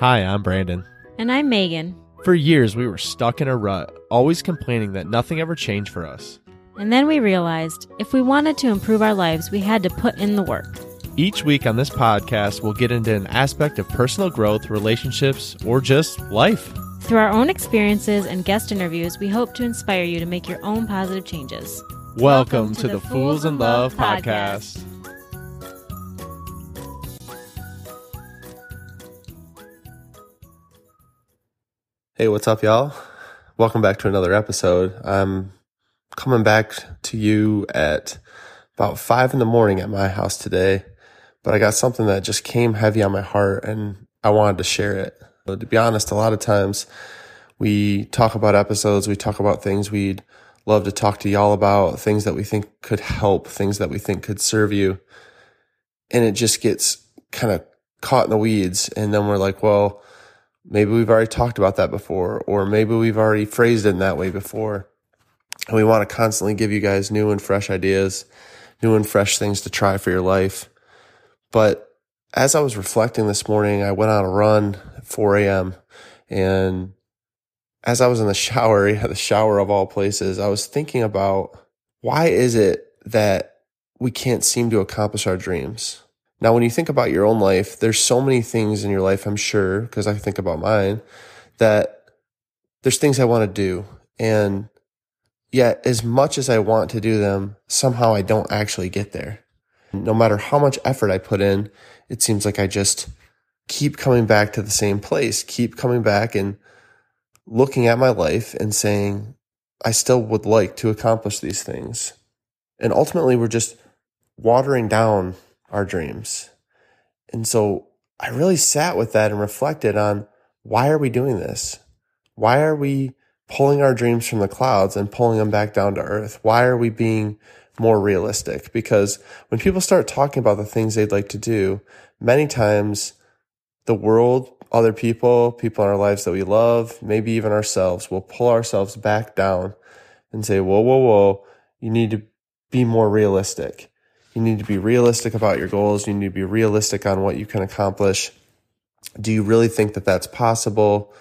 Hi, I'm Brandon. And I'm Megan. For years, we were stuck in a rut, always complaining that nothing ever changed for us. And then we realized if we wanted to improve our lives, we had to put in the work. Each week on this podcast, we'll get into an aspect of personal growth, relationships, or just life. Through our own experiences and guest interviews, we hope to inspire you to make your own positive changes. Welcome, to, the Fools in Love podcast. Hey, what's up, y'all? Welcome back to another episode. I'm coming back to you at about five in the morning at my house today, but I got something that just came heavy on my heart and I wanted to share it. To be honest, a lot of times we talk about episodes, we talk about things we'd love to talk to y'all about, things that we think could help, things that we think could serve you. And it just gets kind of caught in the weeds. And then we're like, well, Maybe we've already talked about that before, or maybe we've already phrased it in that way before. And we want to constantly give you guys new and fresh ideas, new and fresh things to try for your life. But as I was reflecting this morning, I went on a run at 4 a.m. And as I was in the shower, yeah, the shower of all places, I was thinking about why is it that we can't seem to accomplish our dreams? Now, when you think about your own life, there's so many things in your life, I'm sure, because I think about mine, that there's things I want to do. And yet, as much as I want to do them, somehow I don't actually get there. No matter how much effort I put in, it seems like I just keep coming back to the same place, keep coming back and looking at my life and saying, I still would like to accomplish these things. And ultimately, we're just watering down our dreams. And so I really sat with that and reflected on why are we doing this? Why are we pulling our dreams from the clouds and pulling them back down to earth? Why are we being more realistic? Because when people start talking about the things they'd like to do, many times the world, other people, people in our lives that we love, maybe even ourselves will pull ourselves back down and say, whoa, whoa, whoa, you need to be more realistic. You need to be realistic about your goals. You need to be realistic on what you can accomplish. Do you really think that that's possible?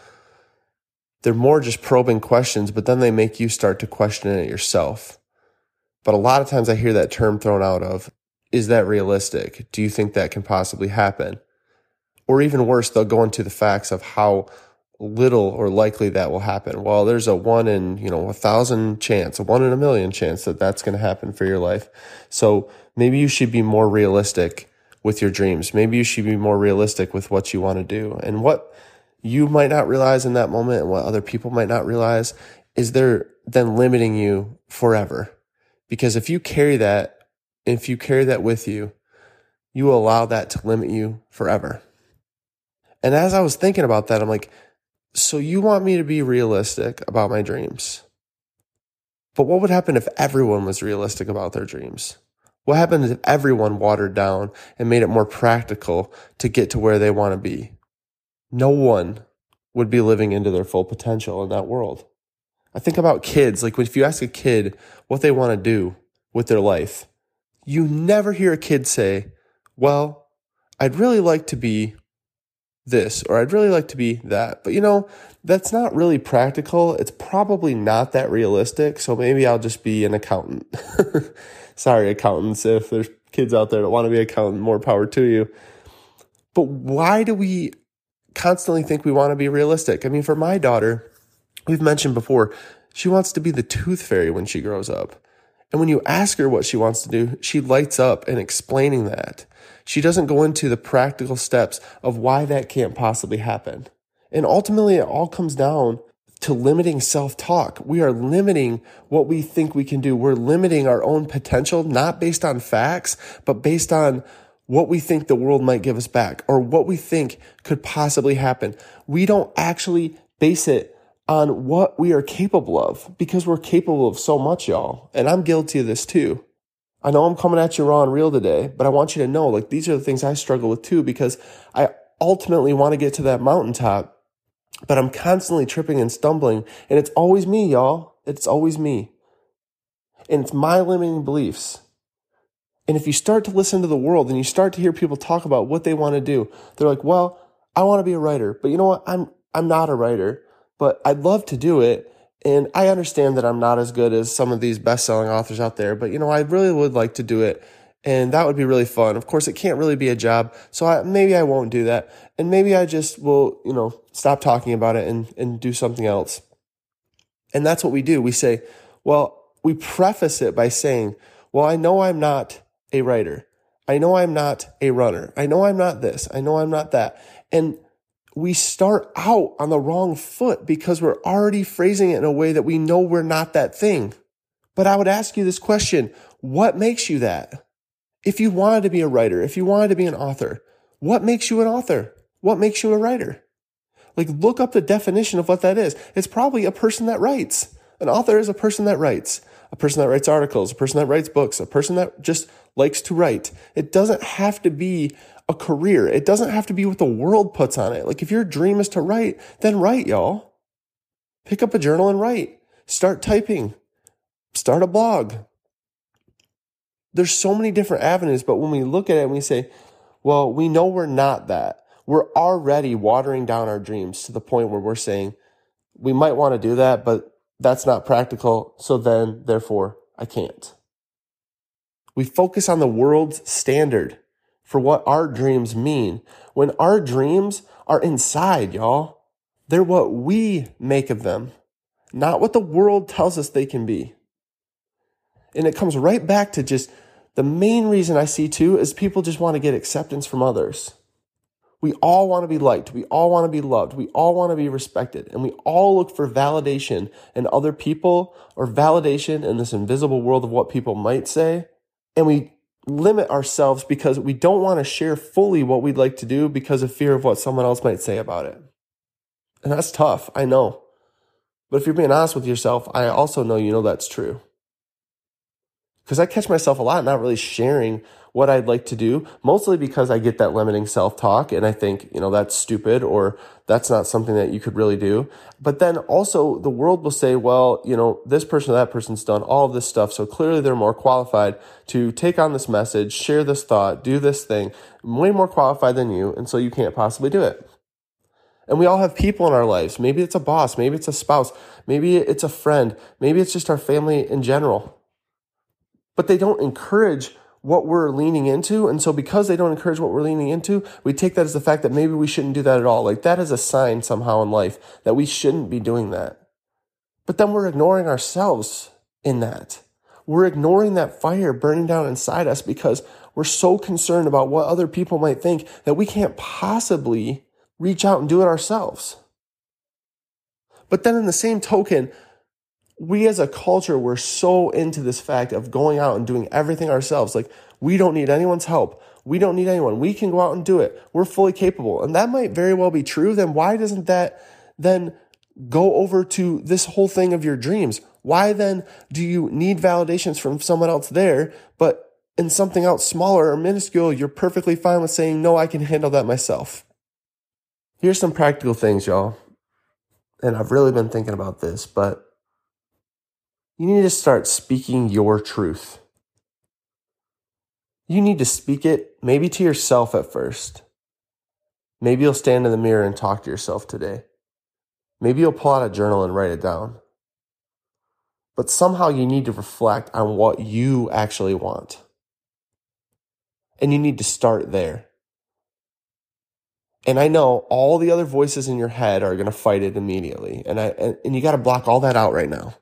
They're more just probing questions, but then they make you start to question it yourself. But a lot of times I hear that term thrown out of, is that realistic? Do you think that can possibly happen? Or even worse, they'll go into the facts of how little or likely that will happen. Well, there's a one in, you know, a thousand chance, a one in a million chance that that's going to happen for your life. So maybe you should be more realistic with your dreams. Maybe you should be more realistic with what you want to do. And what you might not realize in that moment and what other people might not realize is they're then limiting you forever. Because if you carry that, if you carry that with you, you allow that to limit you forever. And as I was thinking about that, I'm like, so you want me to be realistic about my dreams? But what would happen if everyone was realistic about their dreams? What happens if everyone watered down and made it more practical to get to where they want to be? No one would be living into their full potential in that world. I think about kids, like if you ask a kid what they want to do with their life, you never hear a kid say, well, I'd really like to be this or I'd really like to be that. But you know, that's not really practical. It's probably not that realistic. So maybe I'll just be an accountant. Sorry, accountants, if there's kids out there that want to be accountant, more power to you. But why do we constantly think we want to be realistic? I mean, for my daughter, we've mentioned before, she wants to be the tooth fairy when she grows up. And when you ask her what she wants to do, she lights up in explaining that. She doesn't go into the practical steps of why that can't possibly happen. And ultimately, it all comes down to limiting self talk. We are limiting what we think we can do. We're limiting our own potential, not based on facts, but based on what we think the world might give us back or what we think could possibly happen. We don't actually base it on what we are capable of because we're capable of so much, y'all. And I'm guilty of this too. I know I'm coming at you raw and real today, but I want you to know like these are the things I struggle with too because I ultimately want to get to that mountaintop, but I'm constantly tripping and stumbling. And it's always me, y'all. It's always me. And it's my limiting beliefs. And if you start to listen to the world and you start to hear people talk about what they want to do, they're like, well, I want to be a writer, but you know what? I'm, I'm not a writer, but I'd love to do it. And I understand that I'm not as good as some of these best selling authors out there, but you know, I really would like to do it. And that would be really fun. Of course, it can't really be a job. So I, maybe I won't do that. And maybe I just will, you know, stop talking about it and, and do something else. And that's what we do. We say, well, we preface it by saying, well, I know I'm not a writer. I know I'm not a runner. I know I'm not this. I know I'm not that. And we start out on the wrong foot because we're already phrasing it in a way that we know we're not that thing. But I would ask you this question. What makes you that? If you wanted to be a writer, if you wanted to be an author, what makes you an author? What makes you a writer? Like look up the definition of what that is. It's probably a person that writes. An author is a person that writes, a person that writes articles, a person that writes books, a person that just likes to write. It doesn't have to be a career. It doesn't have to be what the world puts on it. Like if your dream is to write, then write, y'all. Pick up a journal and write. Start typing. Start a blog. There's so many different avenues, but when we look at it and we say, well, we know we're not that. We're already watering down our dreams to the point where we're saying, we might want to do that, but that's not practical. So then, therefore, I can't. We focus on the world's standard for what our dreams mean when our dreams are inside, y'all. They're what we make of them, not what the world tells us they can be. And it comes right back to just the main reason I see too is people just want to get acceptance from others. We all want to be liked. We all want to be loved. We all want to be respected. And we all look for validation in other people or validation in this invisible world of what people might say. And we limit ourselves because we don't want to share fully what we'd like to do because of fear of what someone else might say about it. And that's tough, I know. But if you're being honest with yourself, I also know you know that's true. Because I catch myself a lot not really sharing what I'd like to do, mostly because I get that limiting self talk and I think, you know, that's stupid or that's not something that you could really do. But then also the world will say, well, you know, this person or that person's done all of this stuff. So clearly they're more qualified to take on this message, share this thought, do this thing, way more qualified than you. And so you can't possibly do it. And we all have people in our lives. Maybe it's a boss. Maybe it's a spouse. Maybe it's a friend. Maybe it's just our family in general. But they don't encourage what we're leaning into. And so because they don't encourage what we're leaning into, we take that as the fact that maybe we shouldn't do that at all. Like that is a sign somehow in life that we shouldn't be doing that. But then we're ignoring ourselves in that. We're ignoring that fire burning down inside us because we're so concerned about what other people might think that we can't possibly reach out and do it ourselves. But then in the same token, we as a culture, we're so into this fact of going out and doing everything ourselves. Like, we don't need anyone's help. We don't need anyone. We can go out and do it. We're fully capable. And that might very well be true. Then why doesn't that then go over to this whole thing of your dreams? Why then do you need validations from someone else there, but in something else smaller or minuscule, you're perfectly fine with saying, no, I can handle that myself. Here's some practical things, y'all. And I've really been thinking about this, but you need to start speaking your truth. You need to speak it maybe to yourself at first. Maybe you'll stand in the mirror and talk to yourself today. Maybe you'll pull out a journal and write it down. But somehow you need to reflect on what you actually want. And you need to start there. And I know all the other voices in your head are going to fight it immediately. And I, and you got to block all that out right now.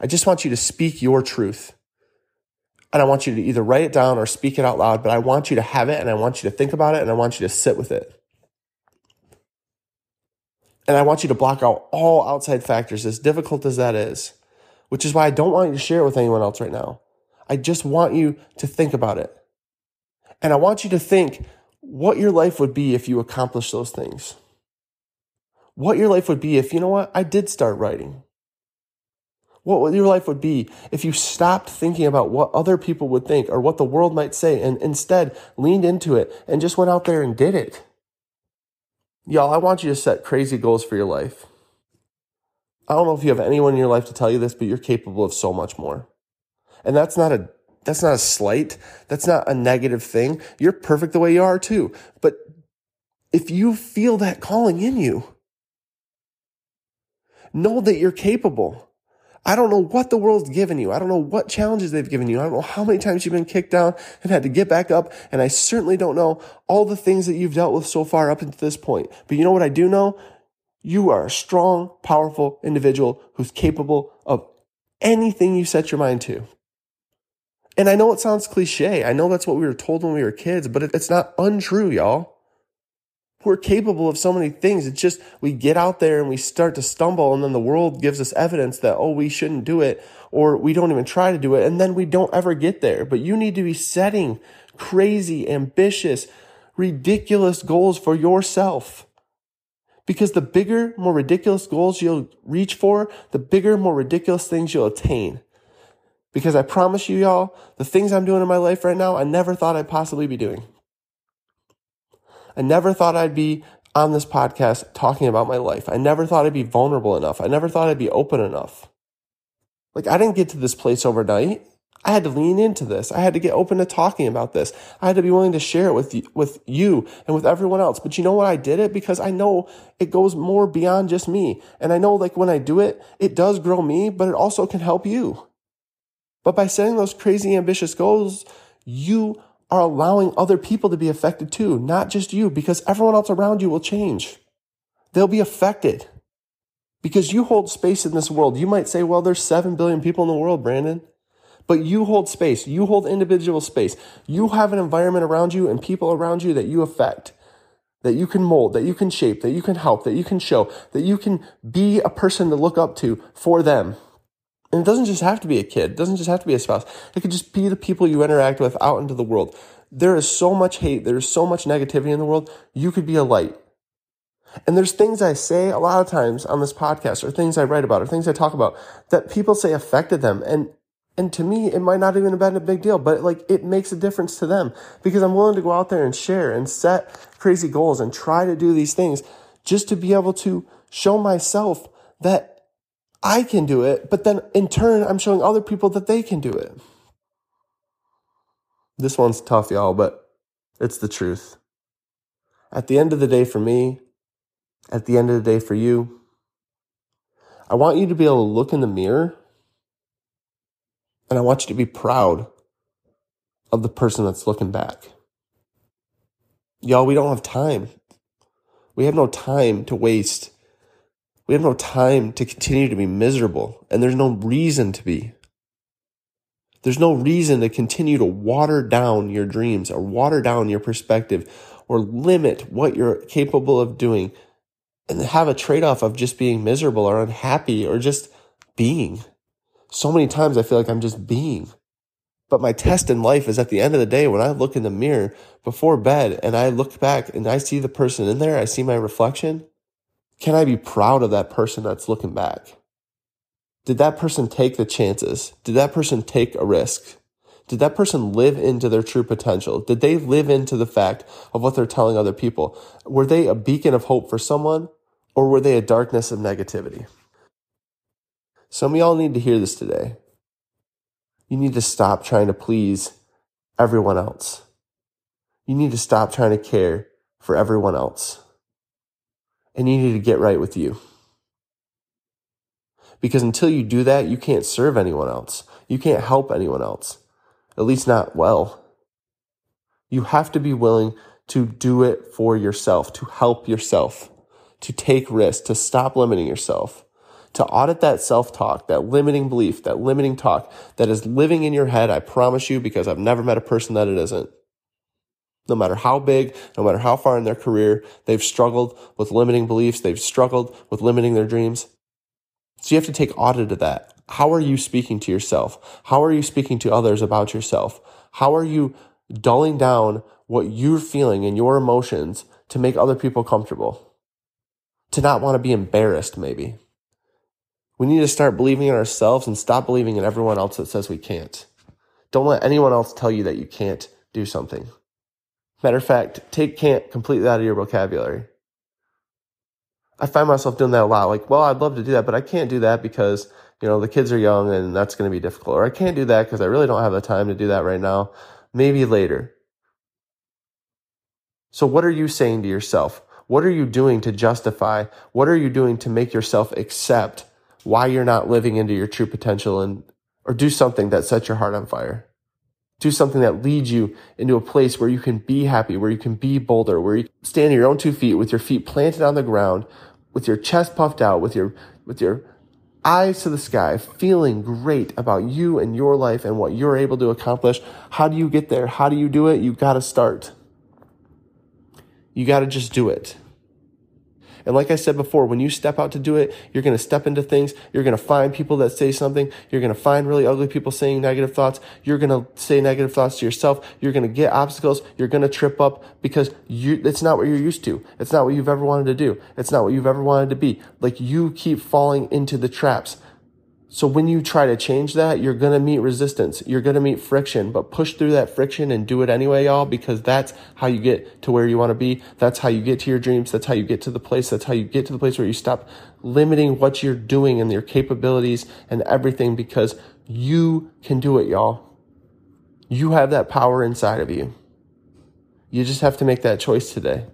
I just want you to speak your truth. And I want you to either write it down or speak it out loud, but I want you to have it and I want you to think about it and I want you to sit with it. And I want you to block out all outside factors, as difficult as that is, which is why I don't want you to share it with anyone else right now. I just want you to think about it. And I want you to think what your life would be if you accomplished those things. What your life would be if, you know what, I did start writing what your life would be if you stopped thinking about what other people would think or what the world might say and instead leaned into it and just went out there and did it. Y'all, I want you to set crazy goals for your life. I don't know if you have anyone in your life to tell you this, but you're capable of so much more. And that's not a that's not a slight. That's not a negative thing. You're perfect the way you are too. But if you feel that calling in you, know that you're capable. I don't know what the world's given you. I don't know what challenges they've given you. I don't know how many times you've been kicked down and had to get back up. And I certainly don't know all the things that you've dealt with so far up until this point. But you know what I do know? You are a strong, powerful individual who's capable of anything you set your mind to. And I know it sounds cliche. I know that's what we were told when we were kids, but it's not untrue, y'all we're capable of so many things. It's just we get out there and we start to stumble, and then the world gives us evidence that, oh, we shouldn't do it, or we don't even try to do it, and then we don't ever get there. But you need to be setting crazy, ambitious, ridiculous goals for yourself. Because the bigger, more ridiculous goals you'll reach for, the bigger, more ridiculous things you'll attain. Because I promise you, y'all, the things I'm doing in my life right now, I never thought I'd possibly be doing. I never thought I'd be on this podcast talking about my life. I never thought I'd be vulnerable enough. I never thought I'd be open enough. Like, I didn't get to this place overnight. I had to lean into this. I had to get open to talking about this. I had to be willing to share it with you, with you and with everyone else. But you know what? I did it because I know it goes more beyond just me. And I know like when I do it, it does grow me, but it also can help you. But by setting those crazy ambitious goals, you are allowing other people to be affected too, not just you, because everyone else around you will change. They'll be affected because you hold space in this world. You might say, well, there's 7 billion people in the world, Brandon. But you hold space. You hold individual space. You have an environment around you and people around you that you affect, that you can mold, that you can shape, that you can help, that you can show, that you can be a person to look up to for them. And it doesn't just have to be a kid. It doesn't just have to be a spouse. It could just be the people you interact with out into the world. There is so much hate. There is so much negativity in the world. You could be a light. And there's things I say a lot of times on this podcast or things I write about or things I talk about that people say affected them. And, and to me, it might not even have been a big deal, but like it makes a difference to them because I'm willing to go out there and share and set crazy goals and try to do these things just to be able to show myself that I can do it, but then in turn, I'm showing other people that they can do it. This one's tough, y'all, but it's the truth. At the end of the day, for me, at the end of the day, for you, I want you to be able to look in the mirror and I want you to be proud of the person that's looking back. Y'all, we don't have time. We have no time to waste we have no time to continue to be miserable, and there's no reason to be. There's no reason to continue to water down your dreams or water down your perspective or limit what you're capable of doing and have a trade off of just being miserable or unhappy or just being. So many times I feel like I'm just being. But my test in life is at the end of the day when I look in the mirror before bed and I look back and I see the person in there, I see my reflection. Can I be proud of that person that's looking back? Did that person take the chances? Did that person take a risk? Did that person live into their true potential? Did they live into the fact of what they're telling other people? Were they a beacon of hope for someone or were they a darkness of negativity? Some of y'all need to hear this today. You need to stop trying to please everyone else. You need to stop trying to care for everyone else and you need to get right with you. Because until you do that, you can't serve anyone else. You can't help anyone else, at least not well. You have to be willing to do it for yourself, to help yourself, to take risks, to stop limiting yourself, to audit that self talk, that limiting belief, that limiting talk that is living in your head. I promise you, because I've never met a person that it isn't. No matter how big, no matter how far in their career, they've struggled with limiting beliefs. They've struggled with limiting their dreams. So you have to take audit of that. How are you speaking to yourself? How are you speaking to others about yourself? How are you dulling down what you're feeling and your emotions to make other people comfortable? To not want to be embarrassed, maybe. We need to start believing in ourselves and stop believing in everyone else that says we can't. Don't let anyone else tell you that you can't do something. Matter of fact, take can't completely out of your vocabulary. I find myself doing that a lot. Like, well, I'd love to do that, but I can't do that because, you know, the kids are young and that's going to be difficult. Or I can't do that because I really don't have the time to do that right now. Maybe later. So what are you saying to yourself? What are you doing to justify? What are you doing to make yourself accept why you're not living into your true potential and, or do something that sets your heart on fire? Do something that leads you into a place where you can be happy, where you can be bolder, where you stand on your own two feet with your feet planted on the ground, with your chest puffed out, with your, with your eyes to the sky, feeling great about you and your life and what you're able to accomplish. How do you get there? How do you do it? You gotta start. You gotta just do it. And like I said before, when you step out to do it, you're going to step into things. You're going to find people that say something. You're going to find really ugly people saying negative thoughts. You're going to say negative thoughts to yourself. You're going to get obstacles. You're going to trip up because you, it's not what you're used to. It's not what you've ever wanted to do. It's not what you've ever wanted to be. Like you keep falling into the traps. So when you try to change that, you're going to meet resistance. You're going to meet friction, but push through that friction and do it anyway, y'all, because that's how you get to where you want to be. That's how you get to your dreams. That's how you get to the place. That's how you get to the place where you stop limiting what you're doing and your capabilities and everything because you can do it, y'all. You have that power inside of you. You just have to make that choice today.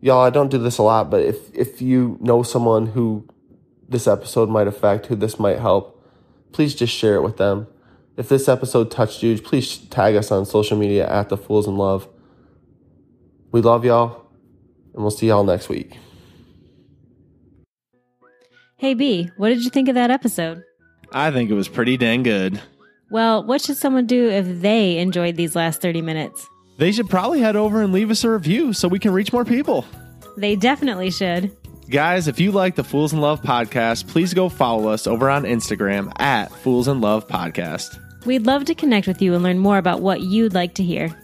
Y'all, I don't do this a lot, but if, if you know someone who this episode might affect, who this might help, please just share it with them. If this episode touched you, please tag us on social media at the Fools in Love. We love y'all, and we'll see y'all next week. Hey B, what did you think of that episode? I think it was pretty dang good. Well, what should someone do if they enjoyed these last 30 minutes? They should probably head over and leave us a review so we can reach more people. They definitely should. Guys, if you like the Fools in Love podcast, please go follow us over on Instagram at Fools in Love Podcast. We'd love to connect with you and learn more about what you'd like to hear.